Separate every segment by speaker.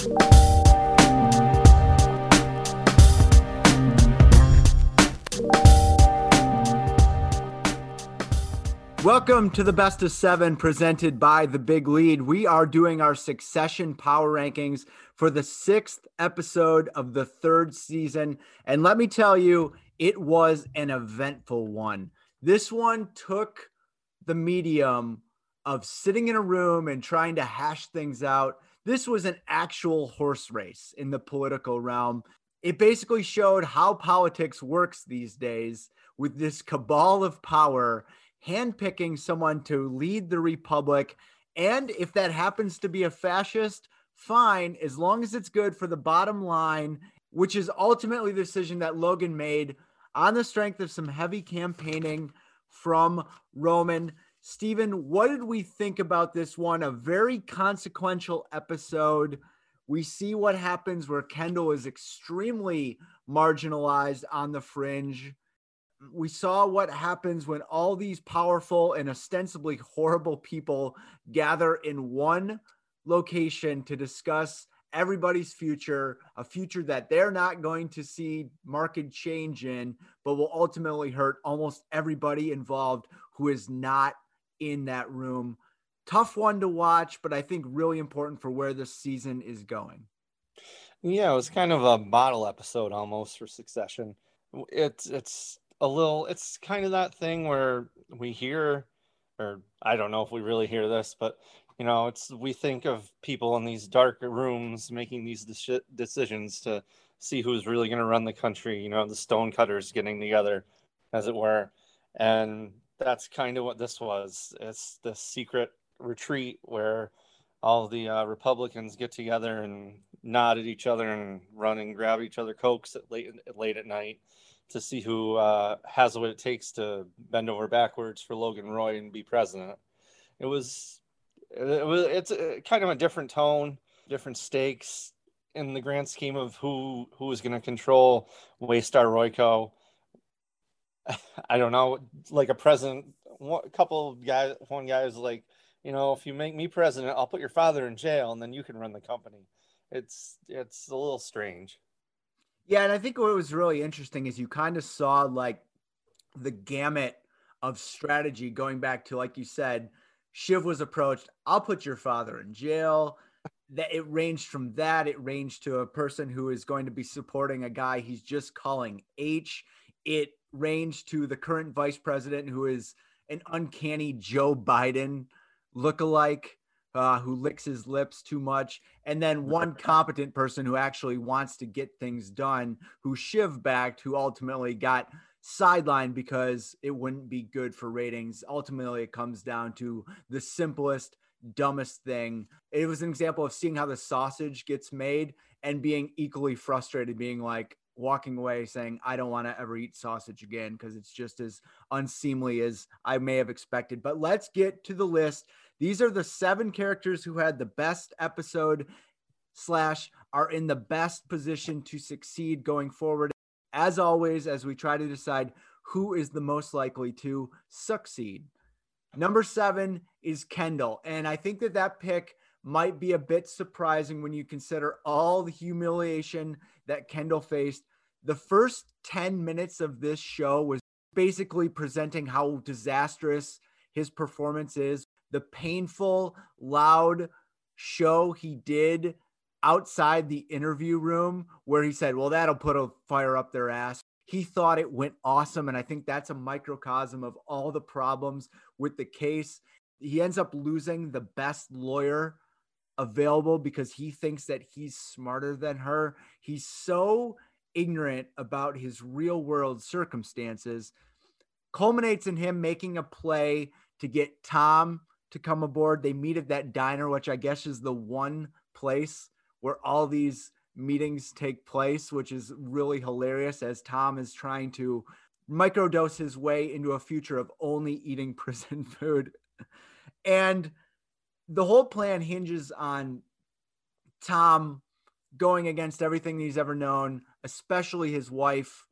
Speaker 1: Welcome to the best of seven presented by the Big Lead. We are doing our succession power rankings for the sixth episode of the third season. And let me tell you, it was an eventful one. This one took the medium of sitting in a room and trying to hash things out. This was an actual horse race in the political realm. It basically showed how politics works these days with this cabal of power handpicking someone to lead the republic. And if that happens to be a fascist, fine, as long as it's good for the bottom line, which is ultimately the decision that Logan made on the strength of some heavy campaigning from Roman. Stephen, what did we think about this one? A very consequential episode. We see what happens where Kendall is extremely marginalized on the fringe we saw what happens when all these powerful and ostensibly horrible people gather in one location to discuss everybody's future, a future that they're not going to see market change in, but will ultimately hurt almost everybody involved who is not in that room. Tough one to watch, but I think really important for where this season is going.
Speaker 2: Yeah, it was kind of a bottle episode almost for Succession. It's it's a little it's kind of that thing where we hear or I don't know if we really hear this, but you know, it's we think of people in these dark rooms making these de- decisions to see who's really going to run the country. You know, the stonecutters getting together, as it were, and that's kind of what this was. It's the secret retreat where all the uh, Republicans get together and nod at each other and run and grab each other cokes at late late at night to see who uh, has what it takes to bend over backwards for Logan Roy and be president. It was, it was, it's a, kind of a different tone, different stakes in the grand scheme of who who is going to control Waystar Royco. I don't know, like a president. A couple guys, one guy was like, you know, if you make me president, I'll put your father in jail, and then you can run the company. It's it's a little strange.
Speaker 1: Yeah, and I think what was really interesting is you kind of saw like the gamut of strategy going back to like you said, Shiv was approached, I'll put your father in jail. That it ranged from that, it ranged to a person who is going to be supporting a guy he's just calling H. It ranged to the current vice president who is an uncanny Joe Biden look-alike uh, who licks his lips too much, and then one competent person who actually wants to get things done, who Shiv backed, who ultimately got sidelined because it wouldn't be good for ratings. Ultimately, it comes down to the simplest, dumbest thing. It was an example of seeing how the sausage gets made and being equally frustrated, being like, walking away saying, I don't want to ever eat sausage again because it's just as unseemly as I may have expected. But let's get to the list. These are the seven characters who had the best episode slash are in the best position to succeed going forward. As always, as we try to decide who is the most likely to succeed. Number seven is Kendall. And I think that that pick might be a bit surprising when you consider all the humiliation that Kendall faced. The first 10 minutes of this show was basically presenting how disastrous his performance is the painful, loud show he did outside the interview room where he said, Well, that'll put a fire up their ass. He thought it went awesome. And I think that's a microcosm of all the problems with the case. He ends up losing the best lawyer available because he thinks that he's smarter than her. He's so ignorant about his real world circumstances, culminates in him making a play to get Tom to come aboard. They meet at that diner, which I guess is the one place where all these meetings take place, which is really hilarious as Tom is trying to microdose his way into a future of only eating prison food. And the whole plan hinges on Tom going against everything he's ever known, especially his wife.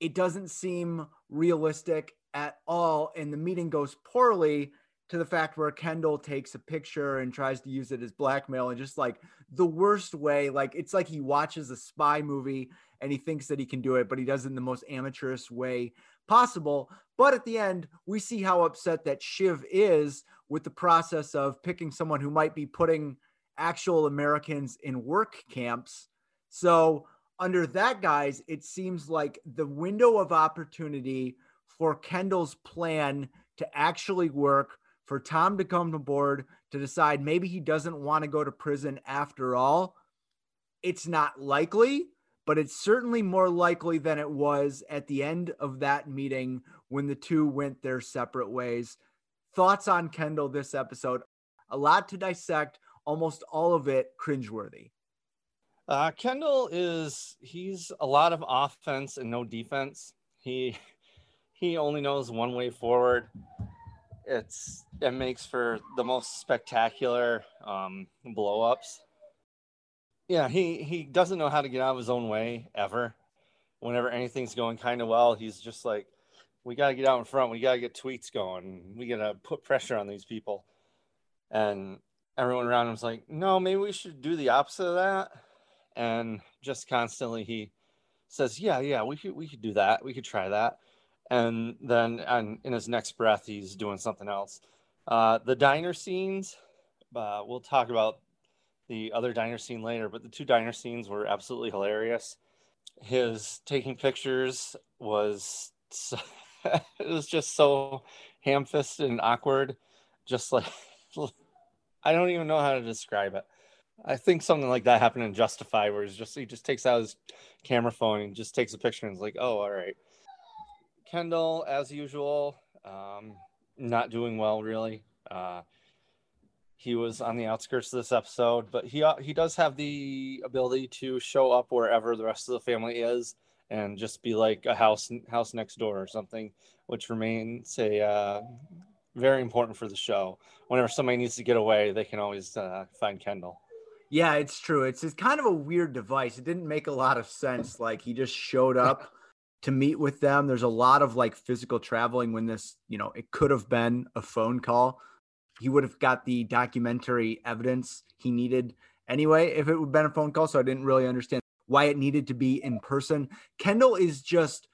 Speaker 1: It doesn't seem realistic at all. And the meeting goes poorly to the fact where Kendall takes a picture and tries to use it as blackmail and just like the worst way. Like it's like he watches a spy movie and he thinks that he can do it, but he does it in the most amateurish way possible. But at the end, we see how upset that Shiv is with the process of picking someone who might be putting actual Americans in work camps. So, under that guise, it seems like the window of opportunity for Kendall's plan to actually work, for Tom to come aboard, to decide maybe he doesn't want to go to prison after all. It's not likely, but it's certainly more likely than it was at the end of that meeting when the two went their separate ways. Thoughts on Kendall this episode? A lot to dissect, almost all of it cringeworthy.
Speaker 2: Uh, Kendall is he's a lot of offense and no defense. He he only knows one way forward. It's it makes for the most spectacular um, blowups. Yeah, he he doesn't know how to get out of his own way ever. Whenever anything's going kind of well, he's just like, "We got to get out in front. We got to get tweets going. We got to put pressure on these people." And everyone around him's like, "No, maybe we should do the opposite of that." and just constantly he says, "Yeah, yeah, we could we could do that. We could try that." And then and in his next breath, he's doing something else. Uh, the diner scenes, uh, we'll talk about the other diner scene later, but the two diner scenes were absolutely hilarious. His taking pictures was so, it was just so ham-fisted and awkward, just like I don't even know how to describe it. I think something like that happened in Justify, where he's just he just takes out his camera phone and just takes a picture and is like, "Oh, all right." Kendall, as usual, um, not doing well really. Uh, he was on the outskirts of this episode, but he uh, he does have the ability to show up wherever the rest of the family is and just be like a house house next door or something, which remains a uh, very important for the show. Whenever somebody needs to get away, they can always uh, find Kendall.
Speaker 1: Yeah, it's true. It's, it's kind of a weird device. It didn't make a lot of sense. Like he just showed up to meet with them. There's a lot of like physical traveling when this, you know, it could have been a phone call. He would have got the documentary evidence he needed anyway if it would have been a phone call. So I didn't really understand why it needed to be in person. Kendall is just,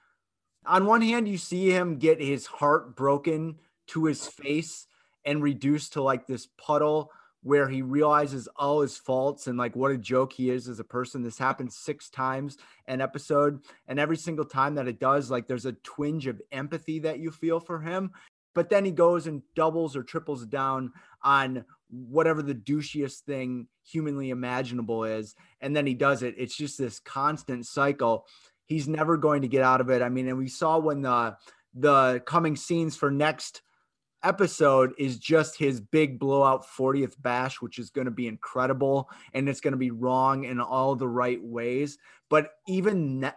Speaker 1: on one hand, you see him get his heart broken to his face and reduced to like this puddle where he realizes all his faults and like what a joke he is as a person. This happens six times an episode, and every single time that it does, like there's a twinge of empathy that you feel for him. But then he goes and doubles or triples down on whatever the douchiest thing humanly imaginable is, and then he does it. It's just this constant cycle. He's never going to get out of it. I mean, and we saw when the the coming scenes for next episode is just his big blowout 40th bash, which is going to be incredible and it's going to be wrong in all the right ways. But even ne-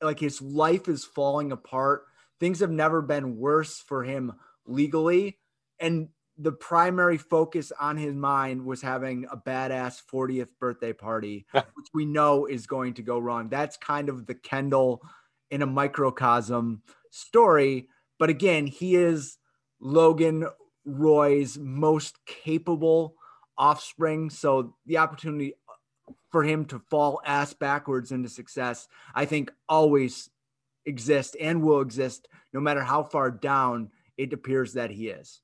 Speaker 1: like his life is falling apart. Things have never been worse for him legally. And the primary focus on his mind was having a badass 40th birthday party, which we know is going to go wrong. That's kind of the Kendall in a microcosm story. But again, he is Logan Roy's most capable offspring. So the opportunity for him to fall ass backwards into success, I think always exists and will exist no matter how far down it appears that he is.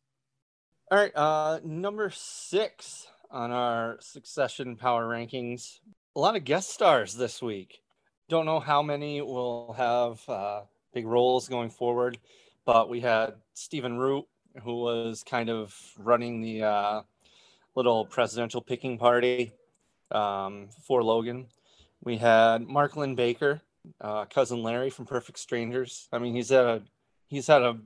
Speaker 2: All right, uh, number six on our succession power rankings. A lot of guest stars this week. Don't know how many will have uh, big roles going forward but we had Stephen Root, who was kind of running the uh, little presidential picking party um, for Logan. We had Mark Linn-Baker, uh, cousin Larry from Perfect Strangers. I mean, he's had a he's had a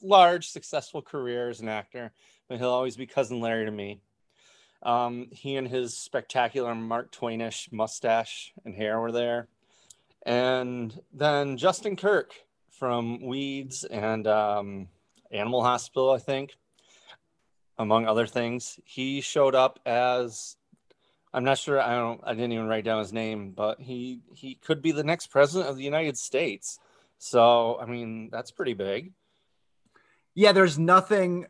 Speaker 2: large successful career as an actor, but he'll always be cousin Larry to me. Um, he and his spectacular Mark Twainish mustache and hair were there. And then Justin Kirk, from Weeds and um, Animal Hospital, I think, among other things. He showed up as I'm not sure. I don't. I didn't even write down his name, but he he could be the next president of the United States. So I mean, that's pretty big.
Speaker 1: Yeah, there's nothing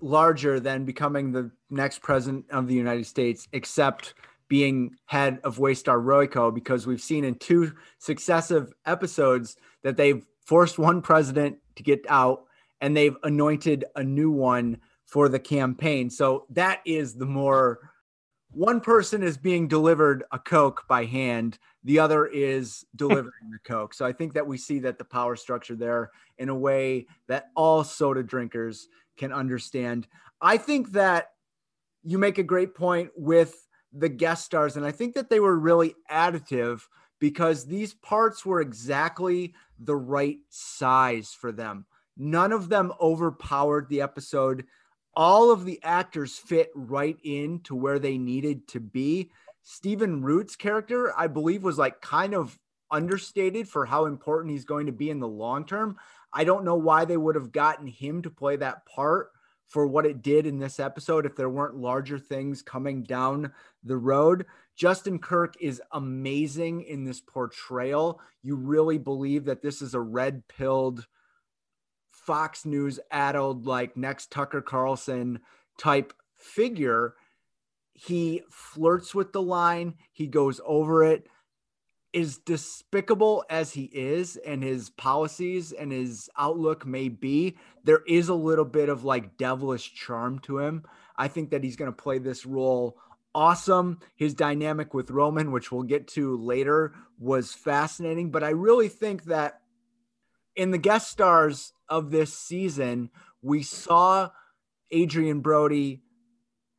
Speaker 1: larger than becoming the next president of the United States, except being head of Waystar Royco, because we've seen in two successive episodes that they've forced one president to get out and they've anointed a new one for the campaign. So that is the more one person is being delivered a Coke by hand, the other is delivering the Coke. So I think that we see that the power structure there in a way that all soda drinkers can understand. I think that you make a great point with the guest stars, and I think that they were really additive because these parts were exactly the right size for them. None of them overpowered the episode. All of the actors fit right in to where they needed to be. Stephen Root's character, I believe, was like kind of understated for how important he's going to be in the long term. I don't know why they would have gotten him to play that part for what it did in this episode if there weren't larger things coming down the road. Justin Kirk is amazing in this portrayal. You really believe that this is a red pilled, Fox News addled, like next Tucker Carlson type figure. He flirts with the line, he goes over it as despicable as he is and his policies and his outlook may be, there is a little bit of like devilish charm to him. I think that he's going to play this role awesome. His dynamic with Roman, which we'll get to later, was fascinating. But I really think that in the guest stars of this season, we saw Adrien Brody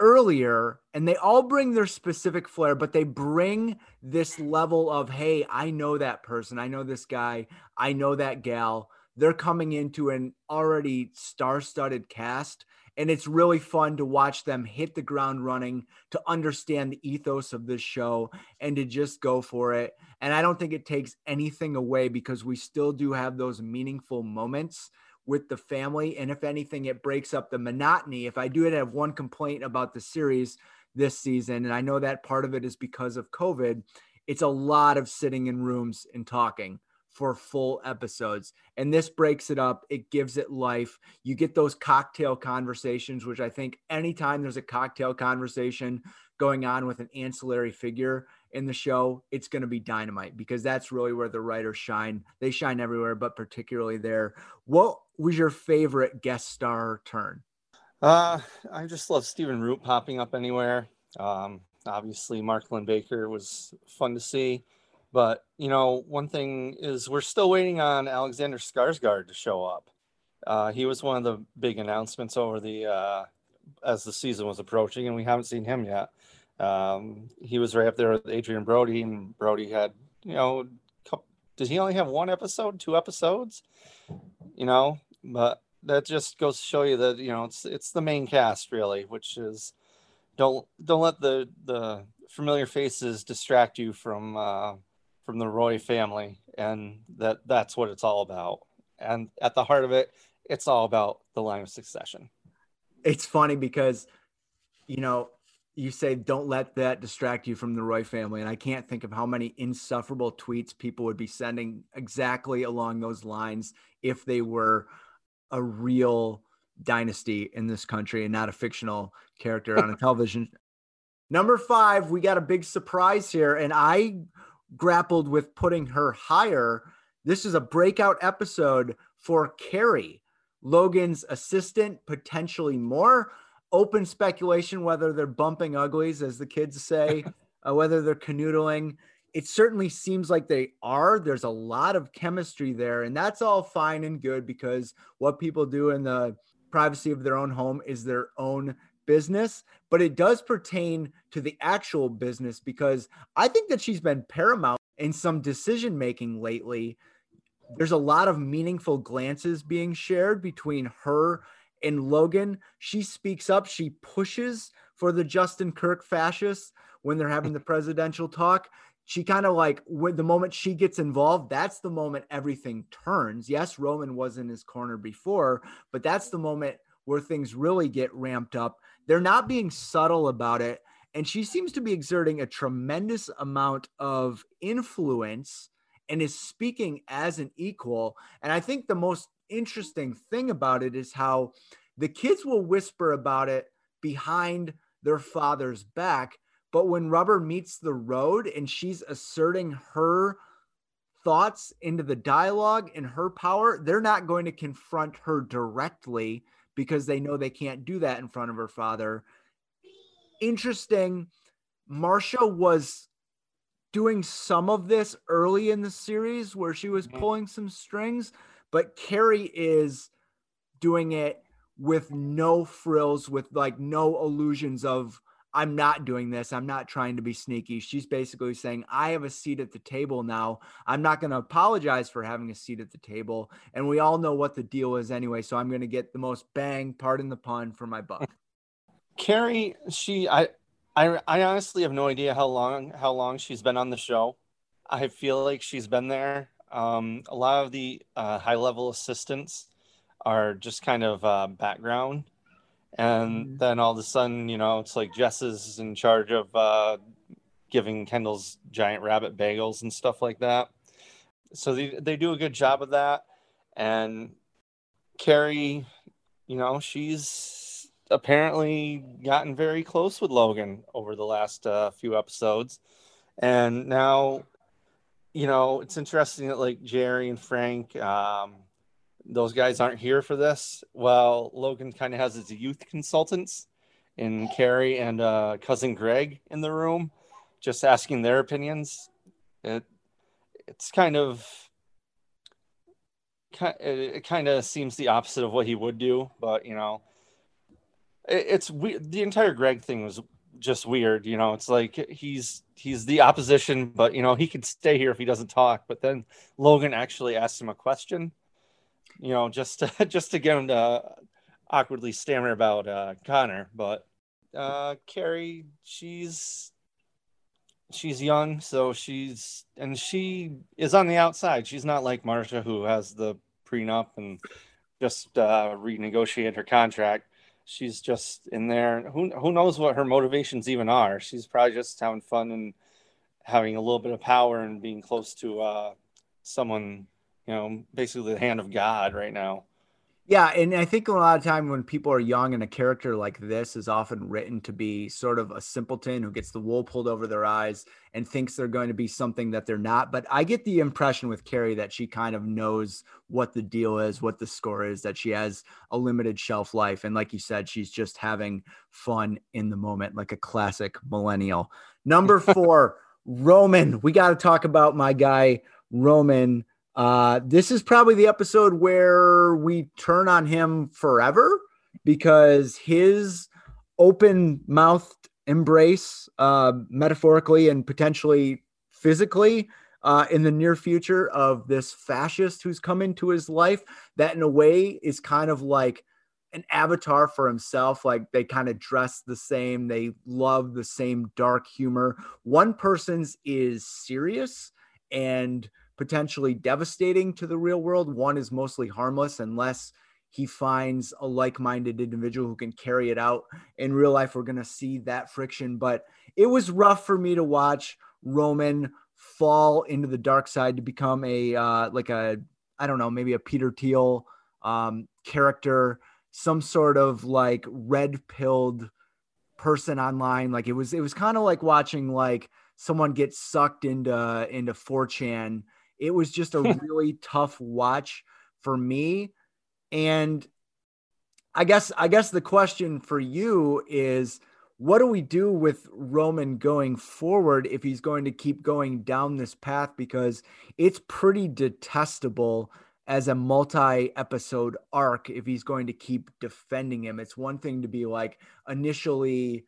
Speaker 1: earlier and they all bring their specific flair but they bring this level of hey i know that person i know this guy i know that gal they're coming into an already star-studded cast and it's really fun to watch them hit the ground running to understand the ethos of this show and to just go for it and i don't think it takes anything away because we still do have those meaningful moments with the family. And if anything, it breaks up the monotony. If I do have one complaint about the series this season, and I know that part of it is because of COVID, it's a lot of sitting in rooms and talking for full episodes. And this breaks it up. It gives it life. You get those cocktail conversations, which I think anytime there's a cocktail conversation going on with an ancillary figure in the show, it's going to be dynamite because that's really where the writers shine. They shine everywhere, but particularly there. What was your favorite guest star turn?
Speaker 2: Uh, I just love Stephen Root popping up anywhere. Um, obviously, Mark Linn-Baker was fun to see. But, you know, one thing is we're still waiting on Alexander Skarsgård to show up. Uh, he was one of the big announcements over the uh, as the season was approaching, and we haven't seen him yet. Um, he was right up there with Adrien Brody, and Brody had, you know, couple, did he only have one episode, two episodes? You know, but that just goes to show you that you know it's it's the main cast really, which is don't don't let the the familiar faces distract you from uh, from the Roy family, and that that's what it's all about. And at the heart of it, it's all about the line of succession.
Speaker 1: It's funny because, you know, you say don't let that distract you from the Roy family, and I can't think of how many insufferable tweets people would be sending exactly along those lines if they were a real dynasty in this country and not a fictional character on a television. Number five, we got a big surprise here, and I grappled with putting her higher. This is a breakout episode for Kerry, Logan's assistant, potentially more. Open speculation whether they're bumping uglies, as the kids say, uh, whether they're canoodling it certainly seems like they are. There's a lot of chemistry there, and that's all fine and good because what people do in the privacy of their own home is their own business. But it does pertain to the actual business because I think that she's been paramount in some decision making lately. There's a lot of meaningful glances being shared between her and Logan. She speaks up, she pushes for the Justin Kirk fascists when they're having the presidential talk she kind of like when the moment she gets involved, that's the moment everything turns. Yes, Roman was in his corner before, but that's the moment where things really get ramped up. They're not being subtle about it. And she seems to be exerting a tremendous amount of influence and is speaking as an equal. And I think the most interesting thing about it is how the kids will whisper about it behind their father's back. But when Rubber meets the road and she's asserting her thoughts into the dialogue and her power, they're not going to confront her directly because they know they can't do that in front of her father. Interesting. Marcia was doing some of this early in the series where she was mm-hmm. pulling some strings, but Kerry is doing it with no frills, with like no illusions of I'm not doing this. I'm not trying to be sneaky. She's basically saying, I have a seat at the table now. I'm not going to apologize for having a seat at the table. And we all know what the deal is anyway. So I'm going to get the most bang, pardon the pun, for my buck.
Speaker 2: Kerry, she, I, I, I honestly have no idea how long, how long she's been on the show. I feel like she's been there. Um, a lot of the uh, high level assistants are just kind of uh, background and mm-hmm. then all of a sudden you know it's like jess is in charge of uh, giving kendall's giant rabbit bagels and stuff like that. So they, they do a good job of that. And kerry you know she's apparently gotten very close with logan over the last uh, few episodes. And now you know it's interesting that like gerri and frank um, those guys aren't here for this. Well, Logan kind of has his youth consultants in Kerry and uh, cousin Greg in the room, just asking their opinions. It it's kind of it kind of seems the opposite of what he would do, but you know, it, it's weird. The entire Greg thing was just weird. You know, it's like he's he's the opposition, but you know he could stay here if he doesn't talk. But then Logan actually asked him a question you know, just to, just to get him to awkwardly stammer about uh, Connor. But uh, Kerry, she's she's young, so she's and she is on the outside. She's not like Marcia, who has the prenup and just uh, renegotiate her contract. She's just in there. Who who knows what her motivations even are? She's probably just having fun and having a little bit of power and being close to uh, someone you know, basically the hand of God right now.
Speaker 1: Yeah, and I think a lot of time when people are young and a character like this is often written to be sort of a simpleton who gets the wool pulled over their eyes and thinks they're going to be something that they're not. But I get the impression with Kerry that she kind of knows what the deal is, what the score is, that she has a limited shelf life. And like you said, she's just having fun in the moment, like a classic millennial. Number four, Roman. We got to talk about my guy, Roman uh, this is probably the episode where we turn on him forever because his open mouthed embrace, uh, metaphorically and potentially physically, uh, in the near future of this fascist who's come into his life, that in a way is kind of like an avatar for himself. Like they kind of dress the same, they love the same dark humor. One person's is serious and potentially devastating to the real world. One is mostly harmless unless he finds a like-minded individual who can carry it out in real life we're going to see that friction but it was rough for me to watch roman fall into the dark side to become a uh, like a i don't know maybe a peter thiel um, character some sort of like red pilled person online like it was it was kind of like watching like someone get sucked into into 4chan it was just a really tough watch for me. And I guess I guess the question for you is what do we do with Roman going forward if he's going to keep going down this path because it's pretty detestable as a multi-episode arc if he's going to keep defending him. It's one thing to be like initially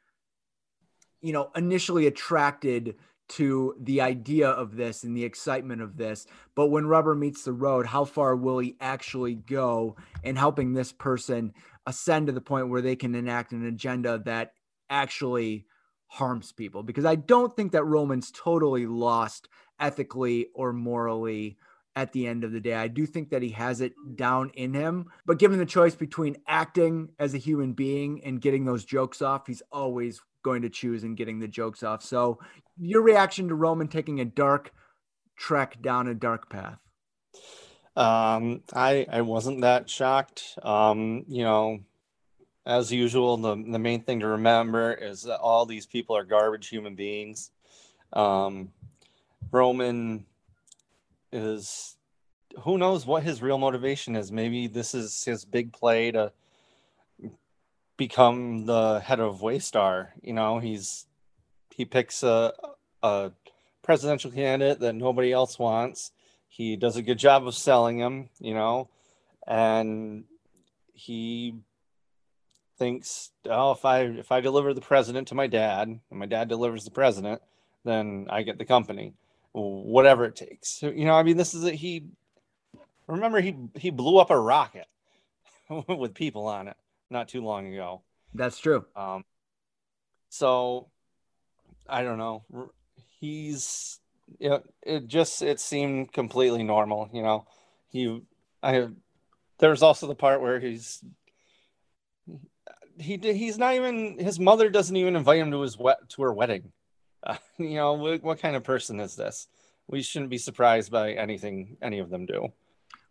Speaker 1: you know, initially attracted to the idea of this and the excitement of this. But when rubber meets the road, how far will he actually go in helping this person ascend to the point where they can enact an agenda that actually harms people? Because I don't think that Roman's totally lost ethically or morally at the end of the day. I do think that he has it down in him, but given the choice between acting as a human being and getting those jokes off, he's always going to choose and getting the jokes off. So, your reaction to Roman taking a dark trek down a dark path?
Speaker 2: Um, I I wasn't that shocked. Um, you know, as usual, the, the main thing to remember is that all these people are garbage human beings. Um, Roman is who knows what his real motivation is. Maybe this is his big play to become the head of Waystar. You know, he's he picks a a presidential candidate that nobody else wants. He does a good job of selling him, you know, and he thinks, oh, if I if I deliver the president to my dad, and my dad delivers the president, then I get the company, whatever it takes. So, you know, I mean, this is a, he. Remember, he he blew up a rocket with people on it not too long ago.
Speaker 1: That's true.
Speaker 2: Um, so I don't know. He's yeah. It just it seemed completely normal. You know, he I. There's also the part where he's he he's not even his mother doesn't even invite him to his wet to her wedding. Uh, you know what, what kind of person is this? We shouldn't be surprised by anything any of them do.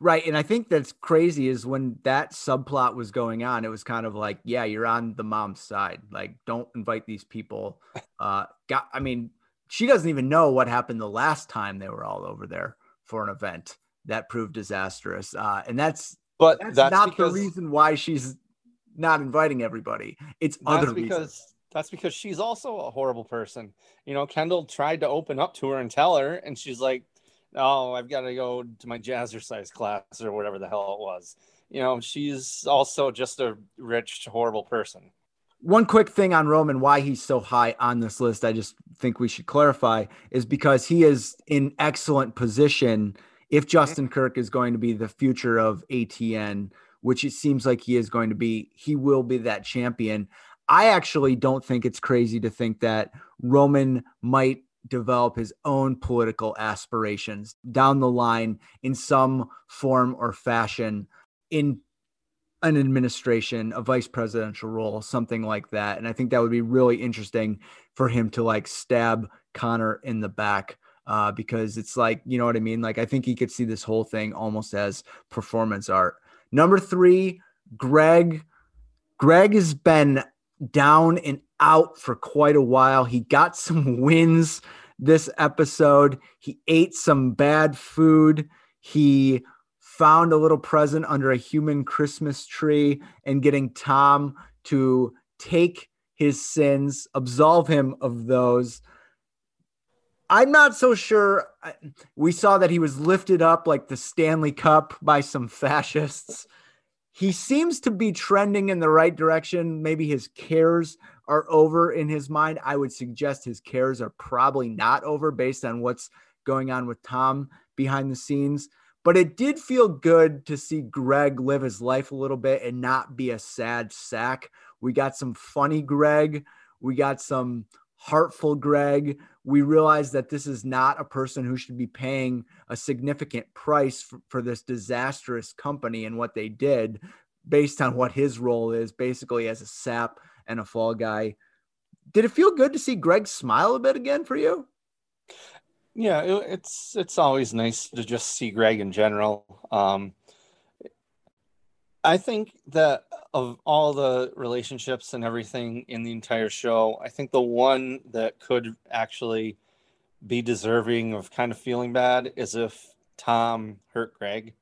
Speaker 1: Right. And I think that's crazy is when that subplot was going on, it was kind of like, yeah, you're on the mom's side. Like, don't invite these people. Uh, got, I mean, she doesn't even know what happened the last time they were all over there for an event that proved disastrous. Uh, and that's,
Speaker 2: but
Speaker 1: that's,
Speaker 2: that's
Speaker 1: not
Speaker 2: because,
Speaker 1: the reason why she's not inviting everybody. It's
Speaker 2: that's
Speaker 1: other
Speaker 2: because
Speaker 1: reasons.
Speaker 2: that's because she's also a horrible person. You know, Kendall tried to open up to her and tell her, and she's like, oh, I've got to go to my jazzercise class or whatever the hell it was. You know, she's also just a rich, horrible person.
Speaker 1: One quick thing on Roman, why he's so high on this list, I just think we should clarify, is because he is in excellent position if mm-hmm. Justin Kirk is going to be the future of ATN, which it seems like he is going to be, he will be that champion. I actually don't think it's crazy to think that Roman might develop his own political aspirations down the line in some form or fashion in an administration, a vice presidential role, something like that. And I think that would be really interesting for him to like stab Connor in the back uh, because it's like, you know what I mean? Like, I think he could see this whole thing almost as performance art. Number three, Greg. Greg has been down and out for quite a while. He got some wins this episode. He ate some bad food. He found a little present under a human Christmas tree and getting Tom to take his sins, absolve him of those. I'm not so sure. We saw that he was lifted up like the Stanley Cup by some fascists he seems to be trending in the right direction. Maybe his cares are over in his mind. I would suggest his cares are probably not over based on what's going on with Tom behind the scenes. But it did feel good to see Greg live his life a little bit and not be a sad sack. We got some funny Greg. We got some heartful Greg. We realize that this is not a person who should be paying a significant price for, for, this disastrous company and what they did based on what his role is basically as a sap and a fall guy. Did it feel good to see Greg smile a bit again for you?
Speaker 2: Yeah, it, it's it's always nice to just see Greg in general. Um, I think that of all the relationships and everything in the entire show, I think the one that could actually be deserving of kind of feeling bad is if Tom hurt Greg.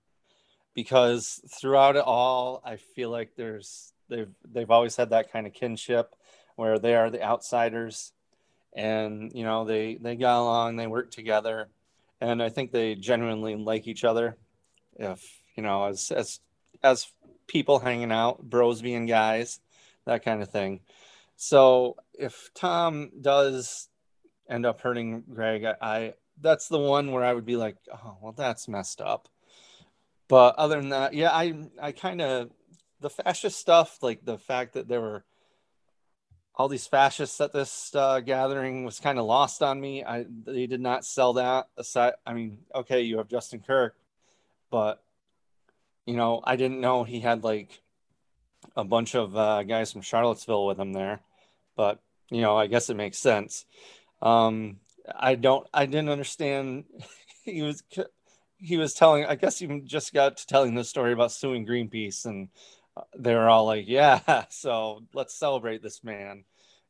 Speaker 2: Because throughout it all, I feel like there's they've they've always had that kind of kinship where they are the outsiders and you know they they got along, they work together, and I think they genuinely like each other. If you know, as as as people hanging out, bros being guys, that kind of thing. So if Tom does end up hurting Greg, I, I that's the one where I would be like, oh well, that's messed up. But other than that, yeah, I I kind of the fascist stuff, like the fact that there were all these fascists at this uh, gathering was kind of lost on me. I they did not sell that aside. I mean, okay, you have Justin Kirk, but you know, I didn't know he had like a bunch of uh, guys from Charlottesville with him there, but you know, I guess it makes sense. Um, I don't, I didn't understand. he was, he was telling. I guess he just got to telling the story about suing Greenpeace, and they were all like, "Yeah, so let's celebrate this man,"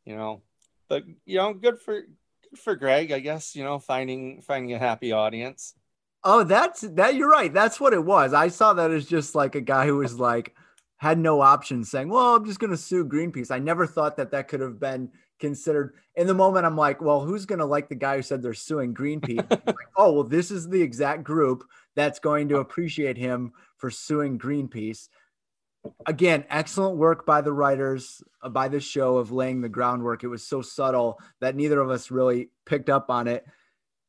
Speaker 2: you know. But you know, good for good for Greg, I guess. You know, finding finding a happy audience.
Speaker 1: Oh, that's that. You're right. That's what it was. I saw that as just like a guy who was like had no options, saying, "Well, I'm just going to sue Greenpeace." I never thought that that could have been considered. In the moment, I'm like, "Well, who's going to like the guy who said they're suing Greenpeace?" like, oh, well, this is the exact group that's going to appreciate him for suing Greenpeace. Again, excellent work by the writers uh, by the show of laying the groundwork. It was so subtle that neither of us really picked up on it.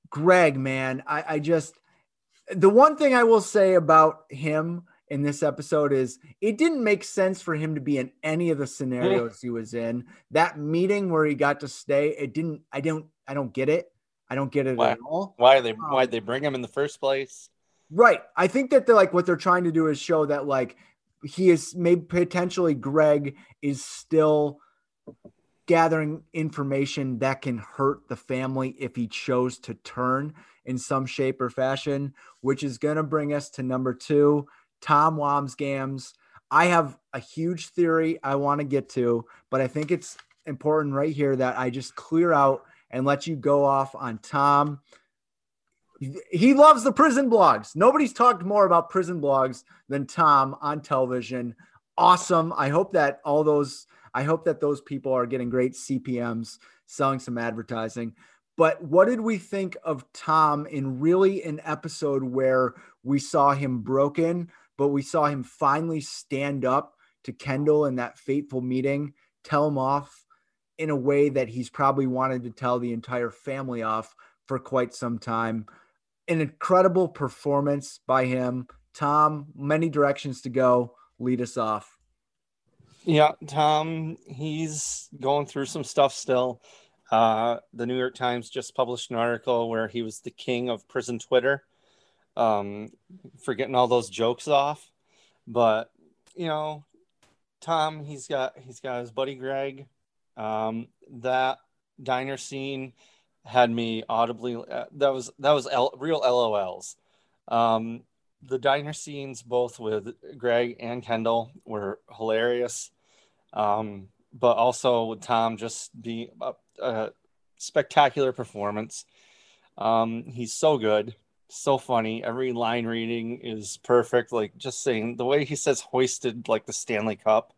Speaker 1: Greg, man, I, I just the one thing I will say about him in this episode is it didn't make sense for him to be in any of the scenarios he was in. That meeting where he got to stay, it didn't. I don't. I don't get it. I don't get it
Speaker 2: why,
Speaker 1: at all.
Speaker 2: Why they? Um, why they bring him in the first place?
Speaker 1: Right. I think that they're like what they're trying to do is show that like he is maybe potentially Greg is still gathering information that can hurt the family if he chose to turn in some shape or fashion, which is going to bring us to number two, Tom Wambsgans. I have a huge theory I want to get to, but I think it's important right here that I just clear out and let you go off on Tom. He loves the prison blogs. Nobody's talked more about prison blogs than Tom on television. Awesome. I hope that all those I hope that those people are getting great CPMs selling some advertising. But what did we think of Tom in really an episode where we saw him broken, but we saw him finally stand up to Kendall in that fateful meeting, tell him off in a way that he's probably wanted to tell the entire family off for quite some time. An incredible performance by him. Tom, many directions to go. Lead us off.
Speaker 2: Yeah, Tom, he's going through some stuff still. Uh, the New York Times just published an article where he was the king of prison Twitter um, for getting all those jokes off. But you know, Tom, he's got he's got his buddy Greg. Um, that diner scene had me audibly. Uh, that was that was L, real LOLs. Um, the diner scenes, both with Greg and Kendall, were hilarious. Um, but also with Tom just being a spectacular performance. Um, he's so good, so funny. Every line reading is perfect. Like just saying the way he says hoisted like the Stanley Cup.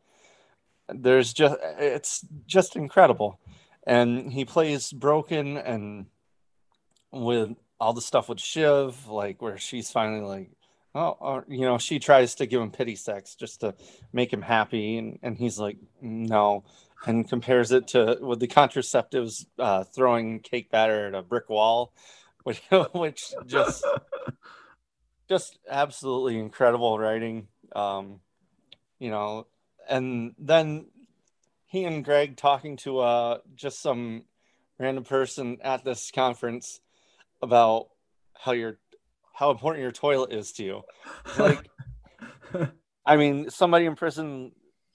Speaker 2: There's just it's just incredible. And he plays broken and with all the stuff with Shiv, like where she's finally like, oh, or, you know, she tries to give him pity sex just to make him happy, and, and he's like, no, and compares it to with the contraceptives uh, throwing cake batter at a brick wall, which which just just absolutely incredible writing. Um, you know, and then he and Greg talking to uh, just some random person at this conference about how your how important your toilet is to you. Like, I mean, somebody in prison,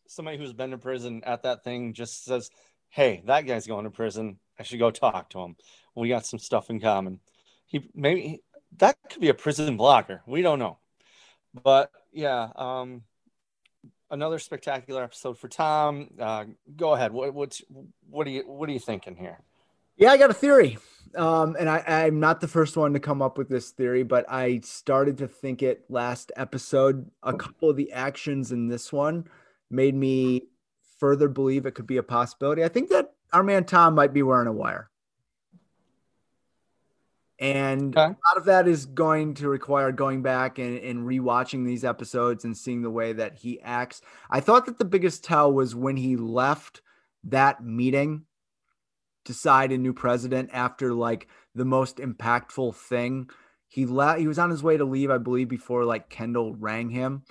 Speaker 2: somebody who's been to prison at that thing just says, Hey, that guy's going to prison. I should go talk to him. We got some stuff in common. He maybe that could be a prison blogger. We don't know. But yeah, um, another spectacular episode for Tom. Uh, go ahead. What what's what are you what are you thinking here?
Speaker 1: Yeah, I got a theory. Um, and I, I'm not the first one to come up with this theory, but I started to think it last episode. A couple of the actions in this one made me further believe it could be a possibility. I think that our man Tom might be wearing a wire. And okay. a lot of that is going to require going back and, and rewatching these episodes and seeing the way that he acts. I thought that the biggest tell was when he left that meeting to decide a new president after like the most impactful thing. He left. He was on his way to leave, I believe, before like Kendall rang him.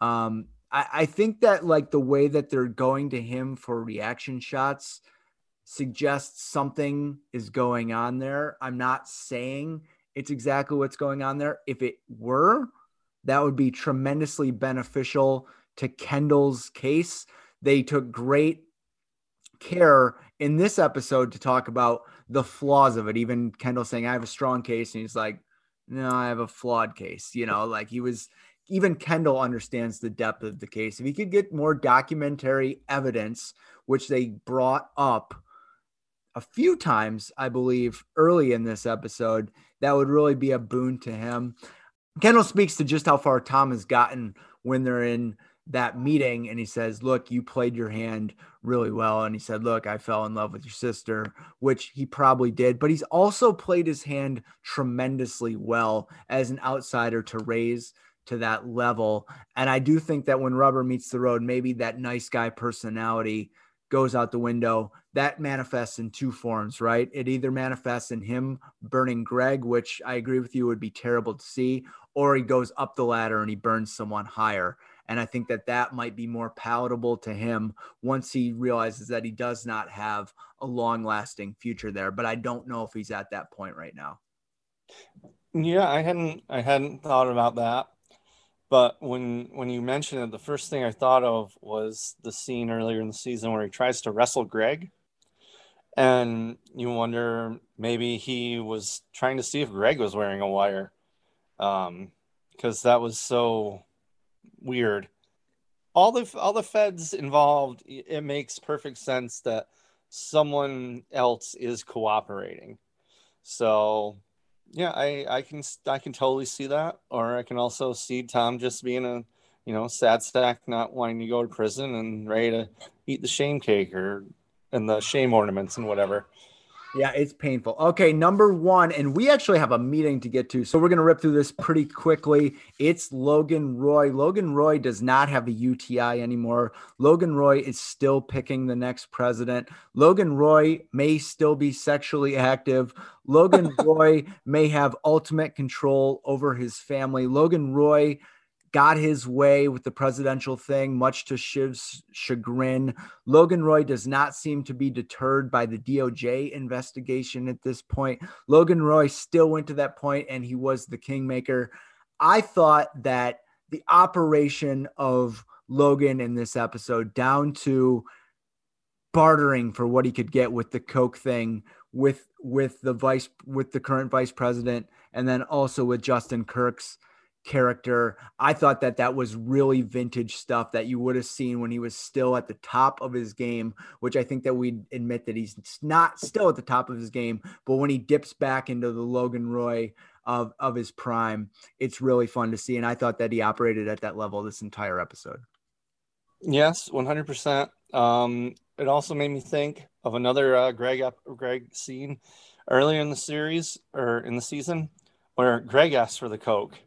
Speaker 1: Um, I, I think that like the way that they're going to him for reaction shots suggests something is going on there. I'm not saying it's exactly what's going on there. If it were, that would be tremendously beneficial to Kendall's case. They took great care in this episode to talk about the flaws of it. Even Kendall saying, I have a strong case. And he's like, no, I have a flawed case. You know, like he was, even Kendall understands the depth of the case. If he could get more documentary evidence, which they brought up a few times, I believe, early in this episode, that would really be a boon to him. Kendall speaks to just how far Tom has gotten when they're in that meeting and he says, Look, you played your hand really well. And he said, Look, I fell in love with your sister, which he probably did, but he's also played his hand tremendously well as an outsider to raise to that level. And I do think that when rubber meets the road, maybe that nice guy personality goes out the window. That manifests in two forms, right? It either manifests in him burning Greg, which I agree with you would be terrible to see, or he goes up the ladder and he burns someone higher. And I think that that might be more palatable to him once he realizes that he does not have a long lasting future there. But I don't know if he's at that point right now.
Speaker 2: Yeah, I hadn't I hadn't thought about that. But when when you mentioned it, the first thing I thought of was the scene earlier in the season where he tries to wrestle Greg. And you wonder maybe he was trying to see if Greg was wearing a wire. Um, because that was so weird. All the all the feds involved, it makes perfect sense that someone else is cooperating. So yeah, I I can I can totally see that, or I can also see Tom just being a you know sad sack, not wanting to go to prison and ready to eat the shame cake or and the shame ornaments and whatever.
Speaker 1: Yeah, it's painful. Okay, number one, and we actually have a meeting to get to, so we're gonna rip through this pretty quickly. It's Logan Roy. Logan Roy does not have a UTI anymore. Logan Roy is still picking the next president. Logan Roy may still be sexually active. Logan Roy may have ultimate control over his family. Logan Roy got his way with the presidential thing, much to Shiv's chagrin. Logan Roy does not seem to be deterred by the DOJ investigation at this point. Logan Roy still went to that point and he was the kingmaker. I thought that the operation of Logan in this episode down to bartering for what he could get with the coke thing with with the vice with the current vice president and then also with Justin Kirk's character. I thought that that was really vintage stuff that you would have seen when he was still at the top of his game, which I think that we admit that he's not still at the top of his game, but when he dips back into the Logan Roy of of his prime, it's really fun to see and I thought that he operated at that level this entire episode.
Speaker 2: Yes, 100%. Um it also made me think of another uh, Greg Greg scene earlier in the series or in the season where Greg asked for the coke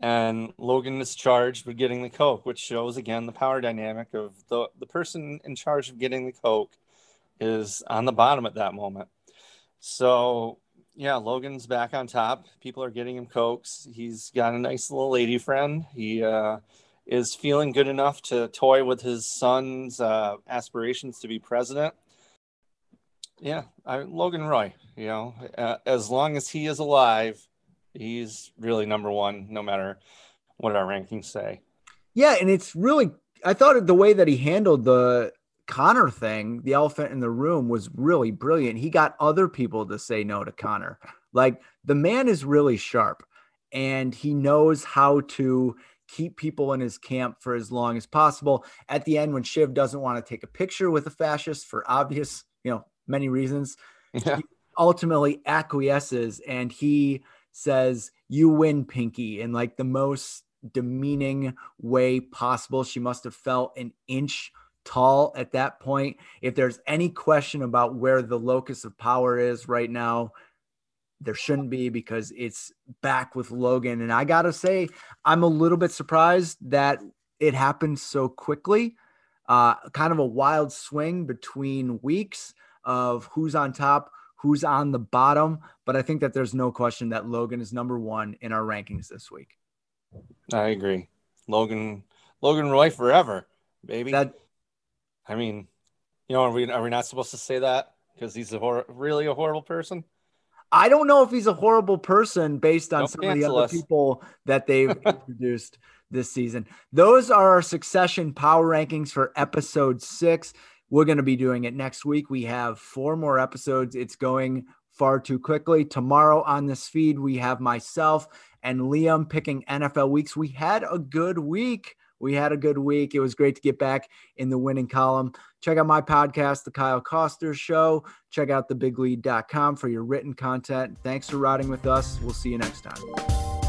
Speaker 2: and Logan is charged with getting the coke, which shows again the power dynamic of the the person in charge of getting the coke is on the bottom at that moment. So yeah, Logan's back on top. People are getting him cokes. He's got a nice little lady friend. He uh, is feeling good enough to toy with his son's uh, aspirations to be president. Yeah, I, Logan Roy. You know, uh, as long as he is alive, he's really number one, no matter what our rankings say.
Speaker 1: Yeah, and it's really I thought the way that he handled the Connor thing, the elephant in the room, was really brilliant. He got other people to say no to Connor. Like the man is really sharp and he knows how to keep people in his camp for as long as possible. At the end, when Shiv doesn't want to take a picture with a fascist for obvious, you know, many reasons, yeah. ultimately acquiesces and he says, You win, Pinky, in like the most demeaning way possible. She must have felt an inch tall at that point. If there's any question about where the locus of power is right now, there shouldn't be because it's back with Logan. And I got to say, I'm a little bit surprised that it happened so quickly. Uh, kind of a wild swing between weeks of who's on top, who's on the bottom, but I think that there's no question that Logan is number one in our rankings this week.
Speaker 2: I agree. Logan, Logan Roy forever, baby.
Speaker 1: That,
Speaker 2: I mean, you know, are we are we not supposed to say that because he's a hor- really a horrible person?
Speaker 1: I don't know if he's a horrible person based on don't some of the other us. people that they've introduced this season. Those are our succession power rankings for episode six. We're going to be doing it next week. We have four more episodes. It's going far too quickly. Tomorrow on this feed, we have myself and Liam picking NFL weeks. We had a good week. We had a good week. It was great to get back in the winning column. Check out my podcast, The Kyle Koster Show. Check out thebiglead.com for your written content. Thanks for riding with us. We'll see you next time.